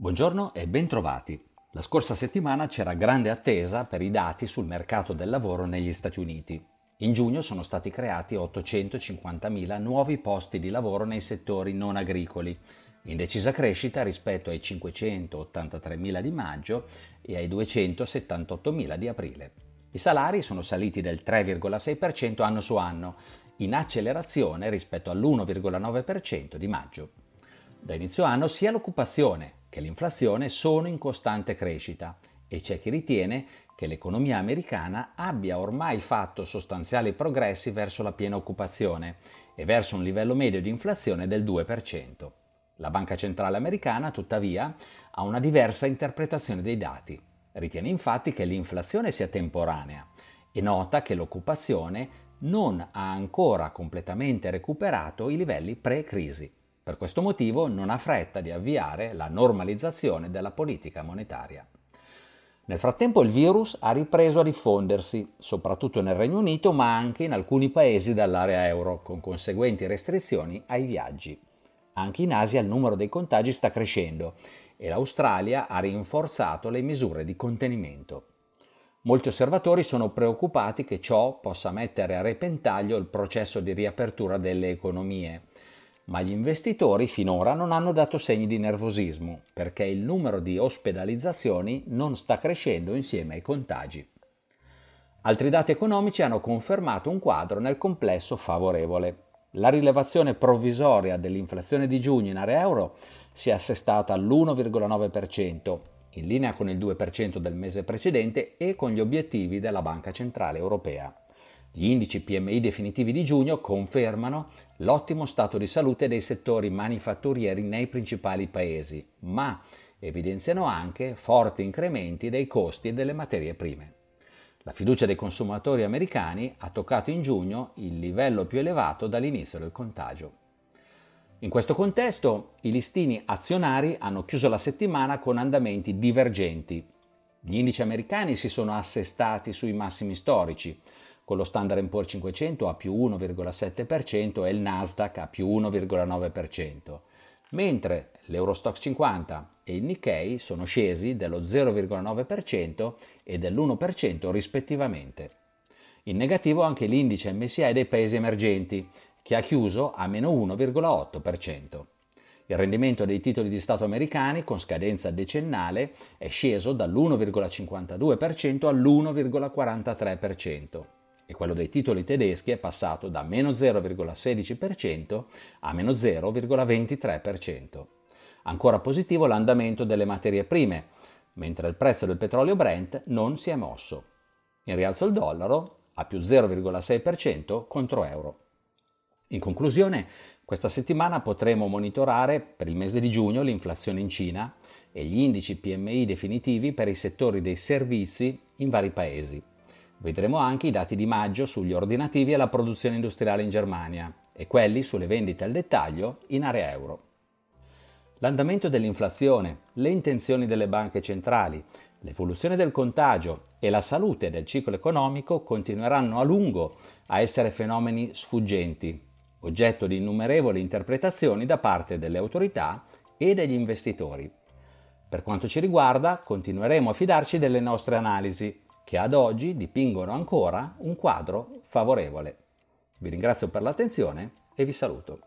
Buongiorno e bentrovati. La scorsa settimana c'era grande attesa per i dati sul mercato del lavoro negli Stati Uniti. In giugno sono stati creati 850.000 nuovi posti di lavoro nei settori non agricoli, in decisa crescita rispetto ai 583.000 di maggio e ai 278.000 di aprile. I salari sono saliti del 3,6% anno su anno, in accelerazione rispetto all'1,9% di maggio. Da inizio anno sia l'occupazione che l'inflazione sono in costante crescita e c'è chi ritiene che l'economia americana abbia ormai fatto sostanziali progressi verso la piena occupazione e verso un livello medio di inflazione del 2%. La Banca Centrale Americana, tuttavia, ha una diversa interpretazione dei dati. Ritiene infatti che l'inflazione sia temporanea e nota che l'occupazione non ha ancora completamente recuperato i livelli pre-crisi. Per questo motivo non ha fretta di avviare la normalizzazione della politica monetaria. Nel frattempo il virus ha ripreso a diffondersi, soprattutto nel Regno Unito, ma anche in alcuni paesi dell'area euro, con conseguenti restrizioni ai viaggi. Anche in Asia il numero dei contagi sta crescendo e l'Australia ha rinforzato le misure di contenimento. Molti osservatori sono preoccupati che ciò possa mettere a repentaglio il processo di riapertura delle economie ma gli investitori finora non hanno dato segni di nervosismo perché il numero di ospedalizzazioni non sta crescendo insieme ai contagi. Altri dati economici hanno confermato un quadro nel complesso favorevole. La rilevazione provvisoria dell'inflazione di giugno in area euro si è assestata all'1,9%, in linea con il 2% del mese precedente e con gli obiettivi della Banca Centrale Europea. Gli indici PMI definitivi di giugno confermano l'ottimo stato di salute dei settori manifatturieri nei principali paesi, ma evidenziano anche forti incrementi dei costi delle materie prime. La fiducia dei consumatori americani ha toccato in giugno il livello più elevato dall'inizio del contagio. In questo contesto, i listini azionari hanno chiuso la settimana con andamenti divergenti. Gli indici americani si sono assestati sui massimi storici, con lo Standard Poor's 500 a più 1,7% e il Nasdaq a più 1,9%, mentre l'Eurostox 50 e il Nikkei sono scesi dello 0,9% e dell'1% rispettivamente. In negativo anche l'indice MSI dei paesi emergenti, che ha chiuso a meno 1,8%. Il rendimento dei titoli di Stato americani con scadenza decennale è sceso dall'1,52% all'1,43% e quello dei titoli tedeschi è passato da meno 0,16% a meno 0,23%. Ancora positivo l'andamento delle materie prime, mentre il prezzo del petrolio Brent non si è mosso. In rialzo il dollaro a più 0,6% contro euro. In conclusione, questa settimana potremo monitorare per il mese di giugno l'inflazione in Cina e gli indici PMI definitivi per i settori dei servizi in vari paesi. Vedremo anche i dati di maggio sugli ordinativi e la produzione industriale in Germania e quelli sulle vendite al dettaglio in area euro. L'andamento dell'inflazione, le intenzioni delle banche centrali, l'evoluzione del contagio e la salute del ciclo economico continueranno a lungo a essere fenomeni sfuggenti, oggetto di innumerevoli interpretazioni da parte delle autorità e degli investitori. Per quanto ci riguarda, continueremo a fidarci delle nostre analisi che ad oggi dipingono ancora un quadro favorevole. Vi ringrazio per l'attenzione e vi saluto.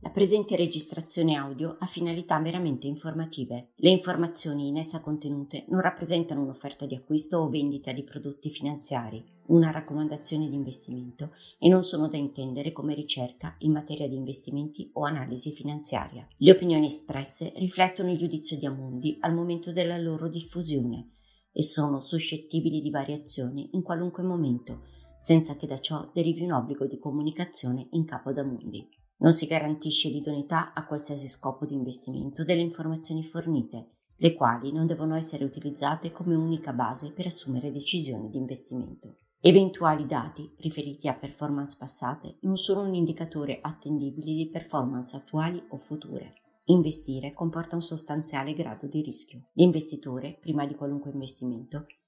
La presente registrazione audio ha finalità meramente informative. Le informazioni in essa contenute non rappresentano un'offerta di acquisto o vendita di prodotti finanziari, una raccomandazione di investimento e non sono da intendere come ricerca in materia di investimenti o analisi finanziaria. Le opinioni espresse riflettono il giudizio di Amundi al momento della loro diffusione e sono suscettibili di variazioni in qualunque momento, senza che da ciò derivi un obbligo di comunicazione in capo ad Amundi. Non si garantisce l'idoneità a qualsiasi scopo di investimento delle informazioni fornite, le quali non devono essere utilizzate come unica base per assumere decisioni di investimento. Eventuali dati riferiti a performance passate non sono un indicatore attendibile di performance attuali o future. Investire comporta un sostanziale grado di rischio. L'investitore, prima di qualunque investimento,